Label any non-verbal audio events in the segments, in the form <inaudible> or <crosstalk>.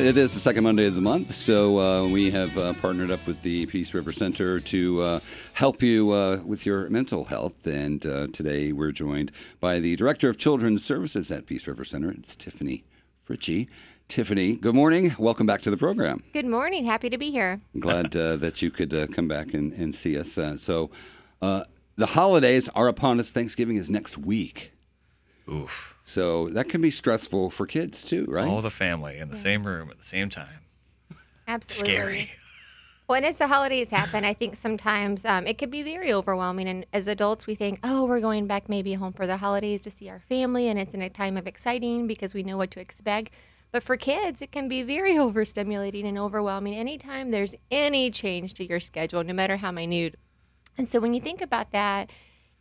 It is the second Monday of the month, so uh, we have uh, partnered up with the Peace River Center to uh, help you uh, with your mental health. And uh, today we're joined by the Director of Children's Services at Peace River Center. It's Tiffani Fritzsche. Tiffani, good morning. Welcome back to the program. Good morning. Happy to be here. <laughs> Glad uh, that you could uh, come back and, and see us. Uh, so, uh, the holidays are upon us. Thanksgiving is next week. Oof. So, that can be stressful for kids too, right? All the family in the same room at the same time. Absolutely. Scary. When as the holidays happen, I think sometimes um, it could be very overwhelming. And as adults, we think, oh, we're going back maybe home for the holidays to see our family, and it's in a time of exciting because we know what to expect. But for kids, it can be very <laughs> overstimulating and overwhelming anytime there's any change to your schedule, no matter how minute. And so when you think about that,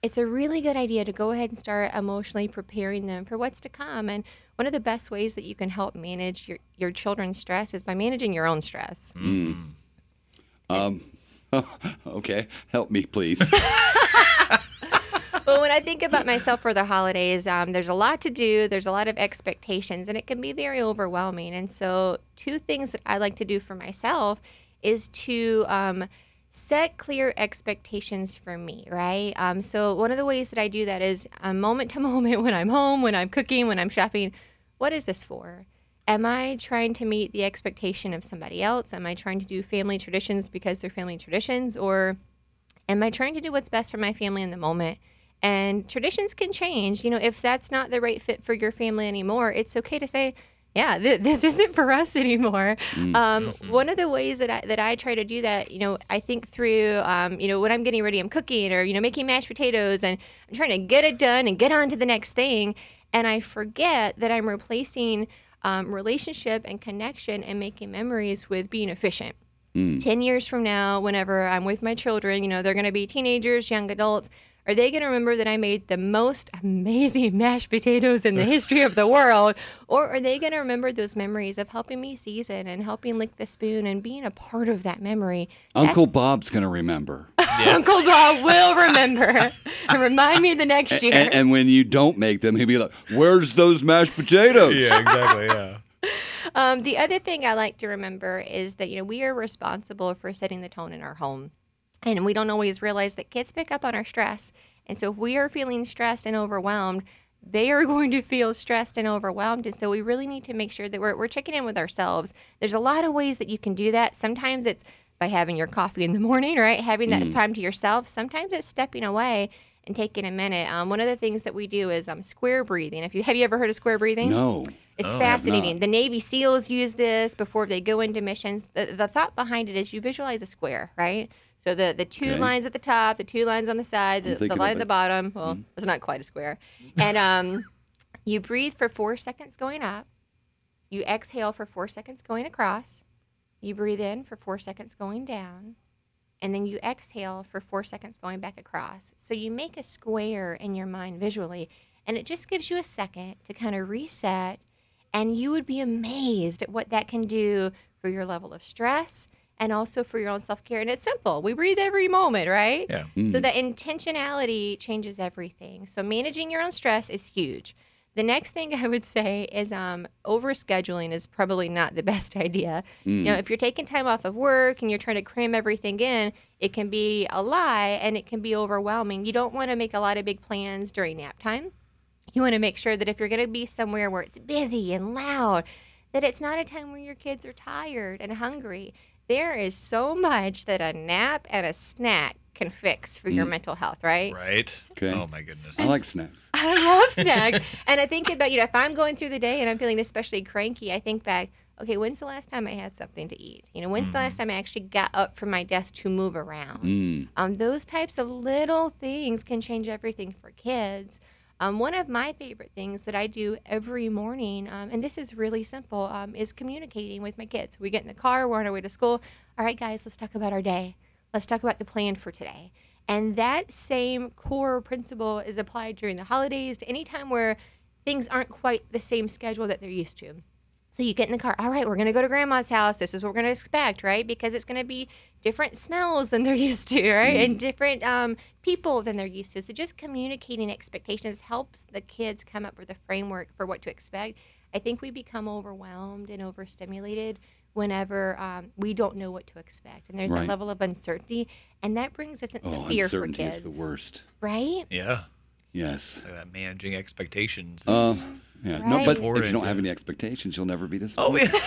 it's a really good idea to go ahead and start emotionally preparing them for what's to come. And one of the best ways that you can help manage your, your children's stress is by managing your own stress. Um, <laughs> okay, help me, please. <laughs> Well, when I think about myself for the holidays, um, there's a lot to do. There's a lot of expectations, and it can be very overwhelming. And so, two things that I like to do for myself is to um, set clear expectations for me, right? Um, so, one of the ways that I do that is um, moment to <laughs> moment when I'm home, when I'm cooking, when I'm shopping. What is this for? Am I trying to meet the expectation of somebody else? Am I trying to do family traditions because they're family traditions? Or am I trying to do what's best for my family in the moment? And traditions can change. You know, if that's not the right fit for your family anymore, it's okay to say, yeah, th- this isn't for us anymore. Um, one of the ways that I, that I try to do that, you know, I think through, um, you know, when I'm getting ready, I'm cooking or, you know, making mashed potatoes and I'm trying to get it done and get on to the next thing. And I forget that I'm replacing um, relationship and connection and making memories with being efficient. 10 years from now, whenever I'm with my children, you know, they're going to be teenagers, young adults. Are they going to remember that I made the most amazing <laughs> mashed potatoes in the history of the world? Or are they going to remember those memories of helping me season and helping lick the spoon and being a part of that memory? Uncle Bob's going to remember. <laughs> Uncle Bob will remember <laughs> and remind me the next year. And, and when you don't make them, he'll be like, Where's those mashed potatoes? Yeah, exactly. Yeah. Um, the other thing I like to remember is that you know we are responsible for setting the tone in our home, and we don't always realize that kids pick up on our stress. And so if we are feeling stressed and overwhelmed, they are <laughs> going to feel stressed and overwhelmed. And so we really need to make sure that we're, we're checking in with ourselves. There's a lot of ways that you can do that. Sometimes it's by having your coffee in the <laughs> morning, right? Having that time to yourself. Sometimes it's stepping away and taking a minute. Um, one of the things that we do is um, square breathing. If you have you ever heard of square breathing? No. It's Oh. Fascinating. The Navy SEALs use this before they go into missions. The, the thought behind it is you visualize a square, right? So the, the two Okay. lines at the top, the two lines on the side, the, the line at the bottom. Well, it's not quite a square. And um, you breathe for four seconds going up. You exhale for four seconds going across. You breathe in for four seconds going down. And then you exhale for four seconds going back across. So you make a square in your mind visually. And it just gives you a second to kind of reset. And you would be amazed at what that can do for your level of stress and also for your own self care. And it's simple. We breathe every moment, right? Yeah. So the intentionality changes everything. So managing your own stress is huge. The next thing <laughs> I would say is um, overscheduling is probably not the <laughs> best idea. You know, if you're taking time off of work and you're trying to cram everything in, it can be a lie and it can be overwhelming. You don't want to make a lot of big plans during nap time. You want to make sure that if you're going to be somewhere where it's busy and loud, that it's not a time where your kids are tired and hungry. There is so much that a nap and a snack can fix for your mental health, right? Right. Okay. Oh my goodness. I like snacks. <laughs> I love snacks. and I think about, you know, if I'm going through the day and I'm feeling especially cranky, I think back, okay, when's the last time I had something to eat? You know, when's the last time I actually got up from my desk to move around? Mm. Um, those types of little things can change everything for kids. Um, one of my favorite things that I do every morning, um, and this is really simple, um, is communicating with my kids. We get in the car, we're on our way to school. All right, guys, let's talk about our day. Let's talk about the plan for today. And that same core principle is applied during the holidays to any time where things aren't quite the same schedule that they're used to. So you get in the car. All right, we're going to go to grandma's house. This is what we're going to expect, right? Because it's going to be different smells than they're <laughs> used to, right? And different um, people than they're used to. So just communicating expectations helps the kids come up with a framework for what to expect. I think we become overwhelmed and overstimulated whenever um, we don't know what to expect, and there's Right. a level of uncertainty, and that brings a sense Oh, of fear for uncertainty kids. is the worst. right? Yeah. Yes. Like that managing expectations. Uh, yeah. No, but Right. if you don't have any expectations, you'll never be disappointed. oh,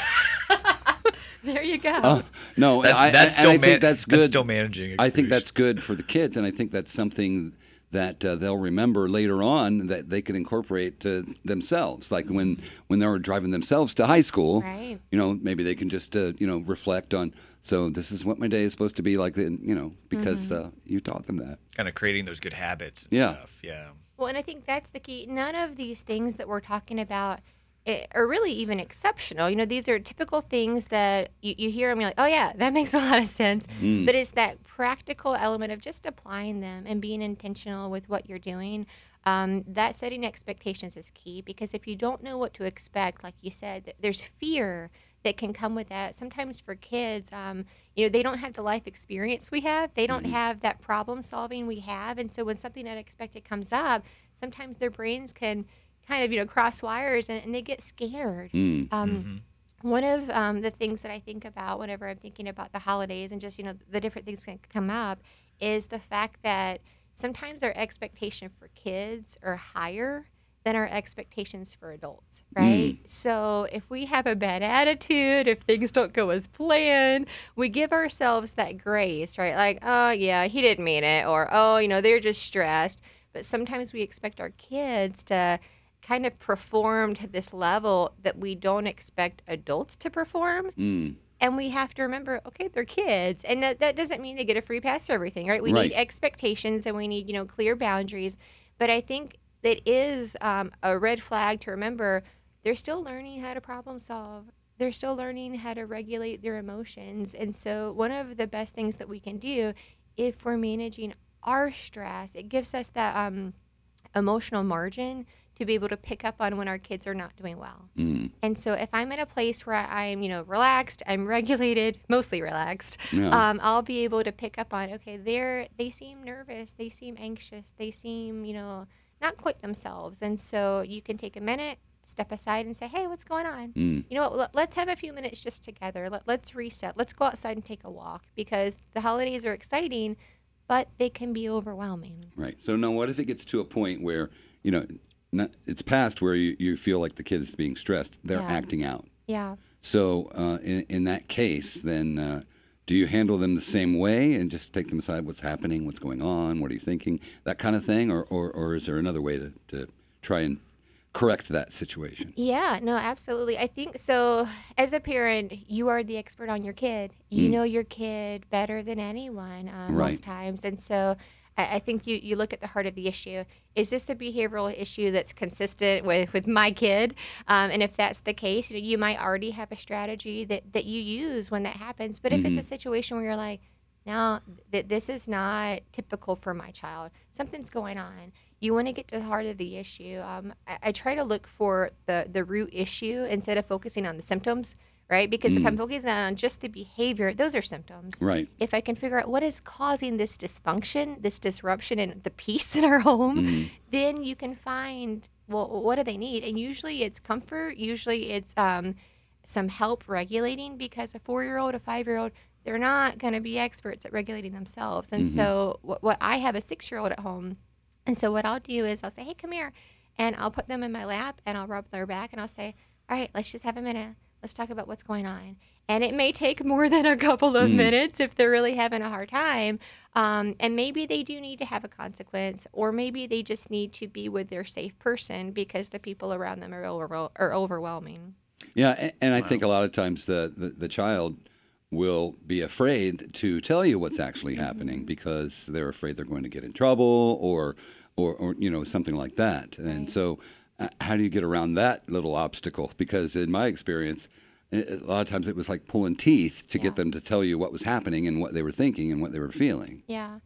yeah. <laughs> There you go. Uh, no, That's, I, that's and still I man- think that's good. still managing. I think that's good for the kids, and I think that's something that uh, they'll remember later on that they can incorporate uh, themselves. Like when when they're driving themselves to high school, Right. you know, maybe they can just uh, you know reflect on. So this is what my day is supposed to be like, you know, because Mm-hmm. uh, you taught them that. kind of creating those good habits. And Yeah. Stuff. Yeah. Well, and I think that's the key. None of these things that we're talking about are really even exceptional. You know, these are typical things that you, you hear them, you're like, oh, yeah, that <laughs> makes a lot of sense. Mm. But it's that practical element of just applying them and being intentional with what you're doing. Um, that setting expectations is key because if you don't know what to expect, like you said, there's fear that can come with that. Sometimes for kids, um, you know, they don't have the life experience we have. They don't have that problem solving we have, and so when something unexpected comes up, sometimes their brains can kind of you know cross wires and, and they get scared. Mm. Um, One of um, the things that I think about whenever I'm thinking about the holidays and just you know the different things that come up is the fact that sometimes our expectation for kids are higher than our expectations for adults, right? So if we have a bad attitude, if things don't go as planned, we give ourselves that grace, right? Like, oh yeah, he didn't mean it, or oh, you know, they're just stressed. But sometimes we expect our kids to kind of performed to this level that we don't expect adults to perform. Mm. And we have to remember, okay, they're kids, and that, that doesn't mean they get a free pass for everything, right? We Right. need expectations and we need, you know, clear boundaries. But I think that is um, a red flag to remember. They're still learning how to problem solve. They're still learning how to regulate their emotions. And so, one of the best things that we can do if we're managing our stress, it gives us that um, emotional margin to be able to pick up on when our kids are not doing well. Mm. And so if I'm in a place where I'm, you know, relaxed, I'm regulated, <laughs> mostly relaxed, Yeah. um, I'll be able to pick up on, okay, they're they seem nervous, they seem anxious, they seem, you know, not quite themselves. And so you can take a minute, step aside and say, hey, what's going on? Mm. You know what, let- let's have a few minutes just together. Let, let's reset. Let's go outside and take a walk because the holidays are exciting, but they can be overwhelming. Right. So now, what if it gets to a point where you know not, it's past where you, you feel like the kid is being stressed? They're Yeah. acting out. Yeah. So uh, in in that case, then uh, do you handle them the same way and just take them aside? What's happening? What's going on? What are you thinking? That kind of thing, or or, or is there another way to, to try and correct that situation? Yeah, no, absolutely. I think so. As a parent, you are the expert on your kid. You know your kid better than anyone um, Right. most times. And so I, I think you, you look at the heart of the issue. Is this a behavioral issue that's consistent with, with my kid? Um, and if that's the case, you, know, you might already have a strategy that, that you use when that happens. But if it's a situation where you're like, no, th- this is not typical for my child. Something's going on. You want to get to the heart of the issue. Um, I, I try to look for the, the root issue instead of focusing on the symptoms, right? Because if I'm mm. focusing on just the behavior, those are symptoms. Right. If I can figure out what is causing this dysfunction, this disruption in the peace <laughs> in our home, mm. then you can find, well, what do they need? And usually it's comfort, usually it's um, some help regulating because a four year old, a five year old, they're not going to be experts at regulating themselves. And mm-hmm. so, what, what I have a six year old at home. And so, what I'll do is I'll say, hey, come here. And I'll put them in my lap and I'll rub their back and I'll say, all right, let's just have a minute. Let's talk about what's going on. And it may take more <laughs> than a couple of minutes if they're really having a hard time. Um, and maybe they do need to have a consequence, or maybe they just need to be with their safe person because the people around them are, over- are overwhelming. Yeah, and, and I think a lot of times the, the, the child will be afraid to tell you what's actually happening because they're afraid they're going to get in trouble or or, or you know something like that. And so, how do you get around that little obstacle? Because in my experience, a lot of times it was like pulling teeth to Yeah. get them to tell you what was happening and what they were thinking and what they were feeling. Yeah.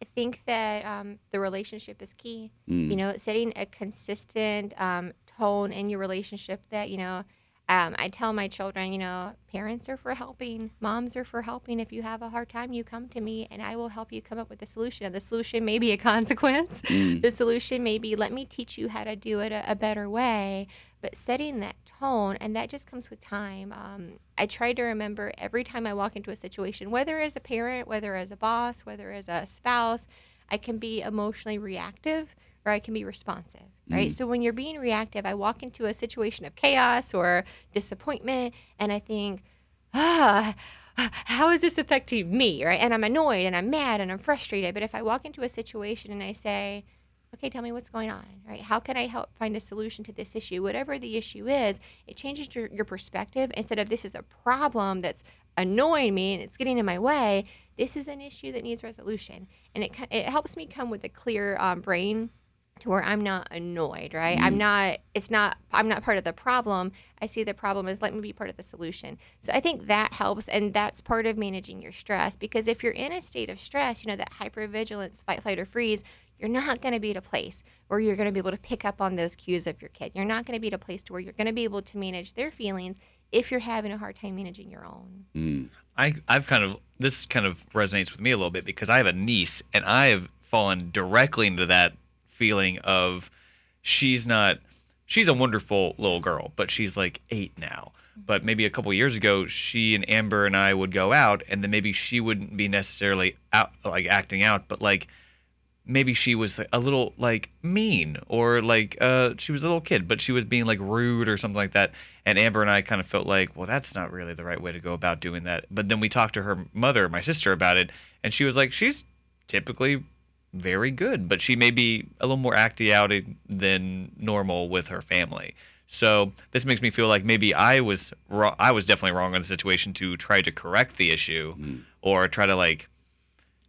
I think that um, the relationship is key. Mm. You know, setting a consistent um, tone in your relationship that, you know, um, I tell my children, you know, parents are for helping, moms are for helping. If you have a hard time, you come to me and I will help you come up with a solution. And the solution may be a <laughs> consequence. The solution may be let me teach you how to do it a, a better way. But setting that tone, and that just comes with time. Um, I try to remember every time I walk into a situation, whether as a parent, whether as a boss, whether as a spouse, I can be emotionally reactive or I can be responsive, right? So when you're being reactive, I walk into a situation of chaos or disappointment and I think, ah, how is this affecting me, right? And I'm annoyed and I'm mad and I'm frustrated. But if I walk into a situation and I say, okay, tell me what's going on, right? How can I help find a solution to this issue? Whatever the issue is, it changes your, your perspective. Instead of this is a problem that's annoying me and it's getting in my way, this is an issue that needs resolution. And it, it helps me come with a clear um, brain to where I'm not annoyed, right? I'm mm. not, it's not, I'm not part of the problem. I see the problem as let me be part of the solution. So I think that helps. And that's part of managing your stress because if you're in a state of stress, you know, that hypervigilance, fight, flight, or freeze, you're not going to be at a place where you're going to be able to pick up on those cues of your kid. You're not going to be at a place to where you're going to be able to manage their feelings if you're having a hard time managing your own. Mm. I I've kind of this kind of resonates with me a little bit because I have a niece and I have fallen directly into that feeling of she's not she's a wonderful little girl, but she's like 8 now. But maybe a couple years ago, she and Amber and I would go out, and then maybe she wouldn't be necessarily out like acting out, but like maybe she was a little like mean or like uh she was a little kid but she was being like rude or something like that and amber and i kind of felt like well that's not really the right way to go about doing that but then we talked to her mother my sister about it and she was like she's typically very good but she may be a little more acty out than normal with her family so this makes me feel like maybe i was wrong i was definitely wrong in the situation to try to correct the issue or try to like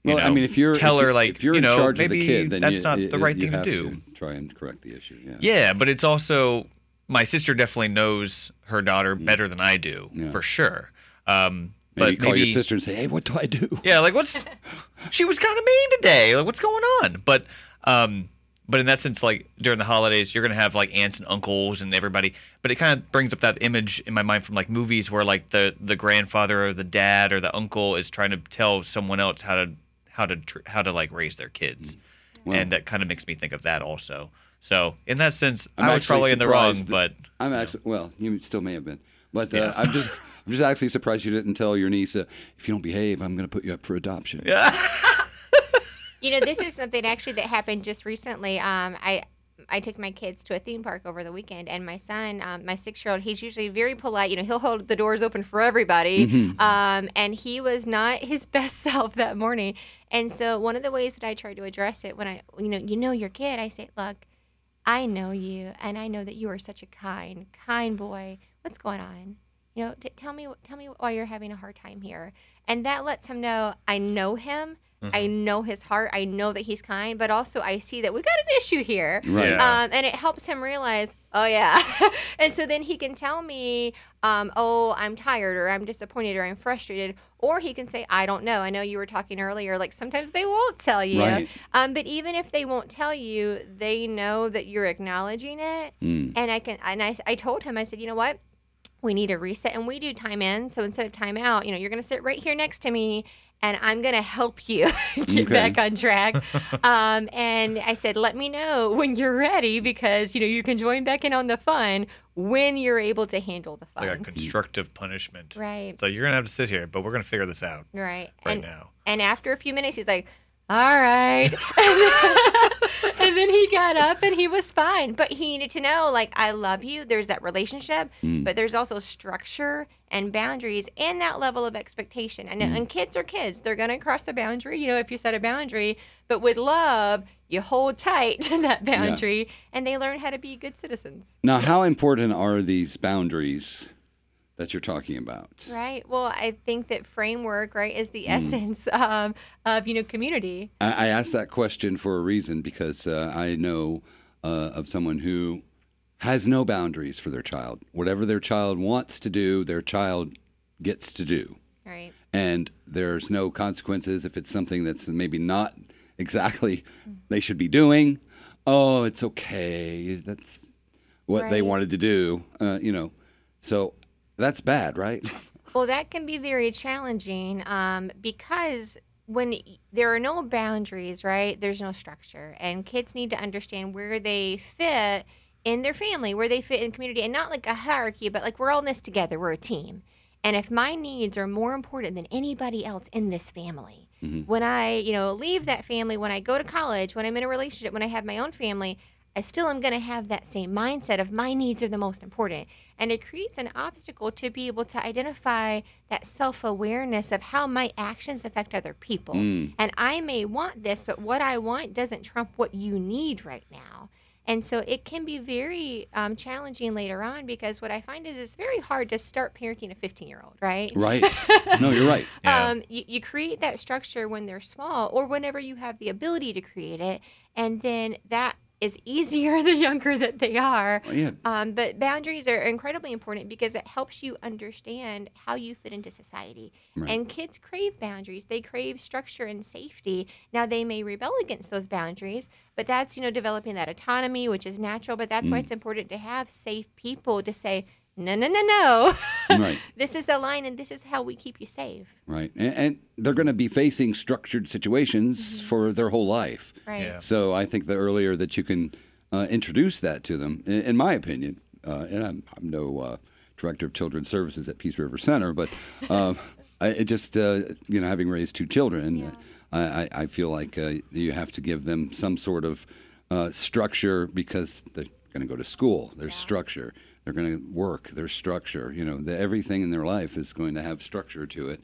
you Well, I mean, if you're tell if her you're, like if you're you in know, charge of the kid, then that's you, not you- the right you thing to do. Try and correct the issue. Yeah. Yeah, but it's also my sister definitely knows her daughter better than I do Mm. Yeah. for sure. Um, Maybe but call maybe your sister and say, "Hey, what do I do?" yeah, like what's <laughs> she was kind of mean today. Like what's going on? But um, but in that sense, like during the holidays, you're gonna have like aunts and uncles and everybody. But it kind of brings up that image in my mind from like movies where like the the grandfather or the dad or the uncle is trying to tell someone else how to how to tr- how to like raise their kids, and that kind of makes me think of that also. So in that sense, I'm I was probably in the wrong, surprised but I'm actually well, you still may have been, but uh, I'm just <laughs> I'm just actually surprised you didn't tell your niece, uh, if you don't behave, I'm going to put you up for adoption. Yeah. <laughs> You know, this is something actually that happened just recently. Um, I I took my kids to a theme park over the weekend, and my son, um, my six year old, he's usually very polite. You know, he'll hold the doors open for everybody. Um, and he was not <laughs> his best self that morning. And so, one of the ways that I tried to address it when I, you know, you know your kid, I say, look, I know you, and I know that you are such a kind, kind boy. What's going on? You know, t- tell me, tell me why you're having a hard time here, and that lets him know I know him. I know his heart. I know that he's kind, but also I see that we got an issue here. Right. Yeah. Um, and it helps him realize, oh yeah, <laughs> and so then he can tell me, um, oh, I'm tired, or I'm disappointed, or I'm frustrated, or he can say, I don't know. I know you were talking earlier, like sometimes they won't tell you, Right. um, but even if they won't tell you, they know that you're acknowledging it, Mm. and I can, and I, I told him, I said, you know what, we need a reset, and we do time in, so instead of time out, you know, you're gonna sit right here next to me. And I'm gonna help you <laughs> get Okay. back on track. <laughs> um, and I said, let me know <laughs> when you're ready because you know you can join back in on the fun when you're able to handle the fun. like a constructive punishment. Right. So you're gonna have to sit here, but we're gonna figure this out Right. right and, now. And after a few minutes, he's like, all right. Then he got up and he was fine. But he needed to know, like, I love you. There's that relationship, mm. but there's also structure and boundaries and that level of expectation. And, mm. and kids are kids. They're going to cross the boundary, you know, if you set a boundary. But with love, you hold tight <laughs> to that boundary and they learn how to be good citizens. Now, how important are these boundaries that you're talking about? Right. Well, I think that framework, right, is the essence <laughs> um, of, you know, community. I, I asked that question for a reason because uh, I know uh, of someone who has no boundaries for their child. Whatever their child wants to do, their child gets to do. Right. And there's no consequences if it's something that's maybe not exactly they should be doing. Oh, it's okay. That's what they wanted to do. Uh, you know, So that's bad, right? <laughs> Well, that can be very challenging um, because when there are no boundaries, right? There's no structure, and kids need to understand where they fit in their family, where they fit in community, and not like a hierarchy, but like we're all in this together. We're a team, and if my needs are more important than anybody else in this family, when I, you know, leave that family, when I go to college, when I'm in a relationship, when I have my own family, I still am going to have that same mindset of my needs are the most important. And it creates an obstacle to be able to identify that self awareness of how my actions affect other people. And I may want this, but what I want doesn't trump what you need right now. And so it can be very um, challenging later on because what I find is it's very hard to start parenting a 15 year old, right? right. <laughs> No, you're right. Yeah. Um, you, you create that structure when they're small or whenever you have the ability to create it. And then that is easier <laughs> the younger that they are. Yeah. Um, but boundaries are incredibly important because it helps you understand how you fit into society. Right. And kids crave boundaries. They crave structure and safety. Now they may rebel against those boundaries, but that's, you know, developing that autonomy, which is natural. But that's Mm. why it's important to have safe people to say, no, no, no, no. <laughs> Right. this is the line and this is how we keep you safe. Right. And, and they're going to be facing structured situations for their whole life. Right. Yeah. So I think the earlier that you can uh, introduce that to them, in, in my opinion, uh, and I'm, I'm no uh, director of children's services at Peace River Center, but um, <laughs> I it just uh, you know having raised two children, I, I, I feel like uh, you have to give them some sort of uh, structure because they're going to go to school. There's structure. They're going to work. their structure. You know, the, everything in their life is going to have structure to it.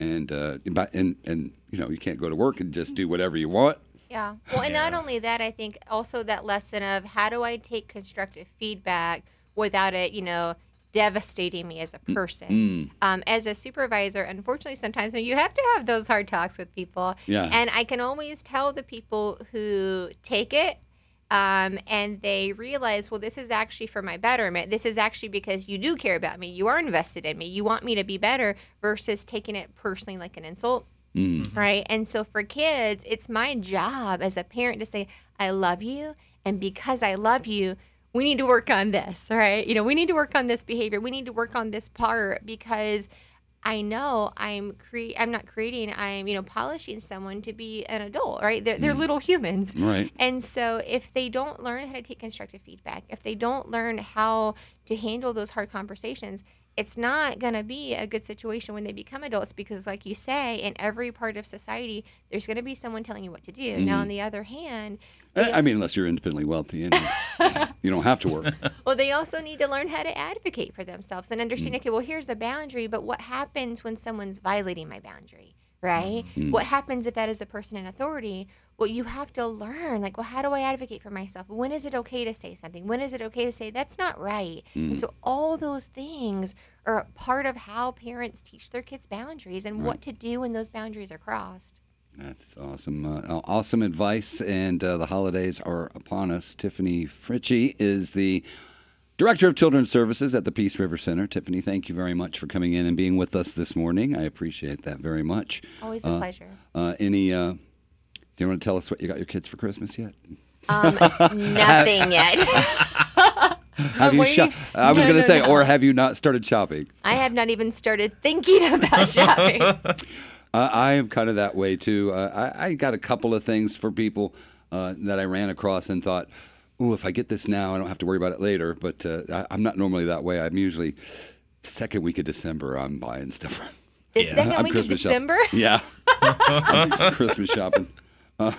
And uh, but and and you know you can't go to work and just do whatever you want. Yeah. Well, and not only that, I think also that lesson of how do I take constructive feedback without it, you know, devastating me as a person. Um, as a supervisor, unfortunately, sometimes you have to have those hard talks with people. Yeah. And I can always tell the people who take it um, and they realize, well, this is actually for my betterment. This is actually because you do care about me. You are invested in me. You want me to be better versus taking it personally like an insult. Right. And so for kids, it's my job as a parent to say, I love you. And because I love you, we need to work on this. Right. You know, we need to work on this behavior. We need to work on this part because I know I'm cre- I'm not creating, I'm, you know, polishing someone to be an adult, right? They're, they're mm. little humans. Right. And so if they don't learn how to take constructive feedback, if they don't learn how to handle those hard conversations, it's not going to be a good situation when they become adults because like you say, in every part of society, there's going to be someone telling you what to do. Now on mm. the other hand, I I mean, unless you're independently wealthy and <laughs> you don't have to work. <laughs> Well, they also need to learn how to advocate for themselves and understand, mm. okay, well, here's a boundary, but what happens when someone's violating my boundary, right? Mm. What happens if that is a person in authority? Well, you have to learn, like, well, how do I advocate for myself? When is it okay to say something? When is it okay to say that's not right? And so all those things are part of how parents teach their kids boundaries and what to do when those boundaries are crossed. That's awesome. Uh, awesome advice. And uh, the holidays are upon us. Tiffani Fritzsche is the Director of Children's Services at the Peace River Center. Tiffani, thank you very much for coming in and being with us this morning. I appreciate that very much. Always a pleasure. Uh, any, uh, do you want to tell us what you got your kids for Christmas yet? Um, nothing yet. <laughs> Have you shop- I was No, going to no, say, no. or have you not started shopping? I have not even started thinking about <laughs> shopping. Uh, I am kind of that way too. Uh, I, I got a couple of things for people uh, that I ran across and thought, oh, if I get this now, I don't have to worry about it later. But uh, I, I'm not normally that way. I'm usually second week of December. I'm buying stuff. The Yeah. 2nd week of Christmas shop- December? Yeah, <laughs> I'm Christmas shopping. <laughs> Uh,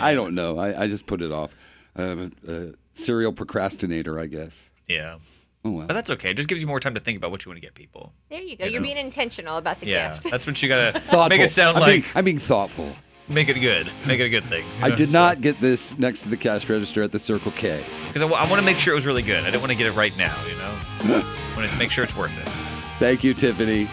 I don't know. I, I just put it off. I'm a, a serial procrastinator, I guess. Yeah. Oh well. But that's okay. It just gives you more time to think about what you want to get people. There you go. You're being intentional about the Yeah. gift. That's what you gotta <laughs> Thoughtful. make it sound I'm like. being, I'm being thoughtful. Make it good. Make it a good thing. I did not get this next to the cash register at the Circle K. Because I, want to make sure it was really good. I didn't want to get it right now, you know? <laughs> I want to make sure it's worth it. Thank you, Tiffani.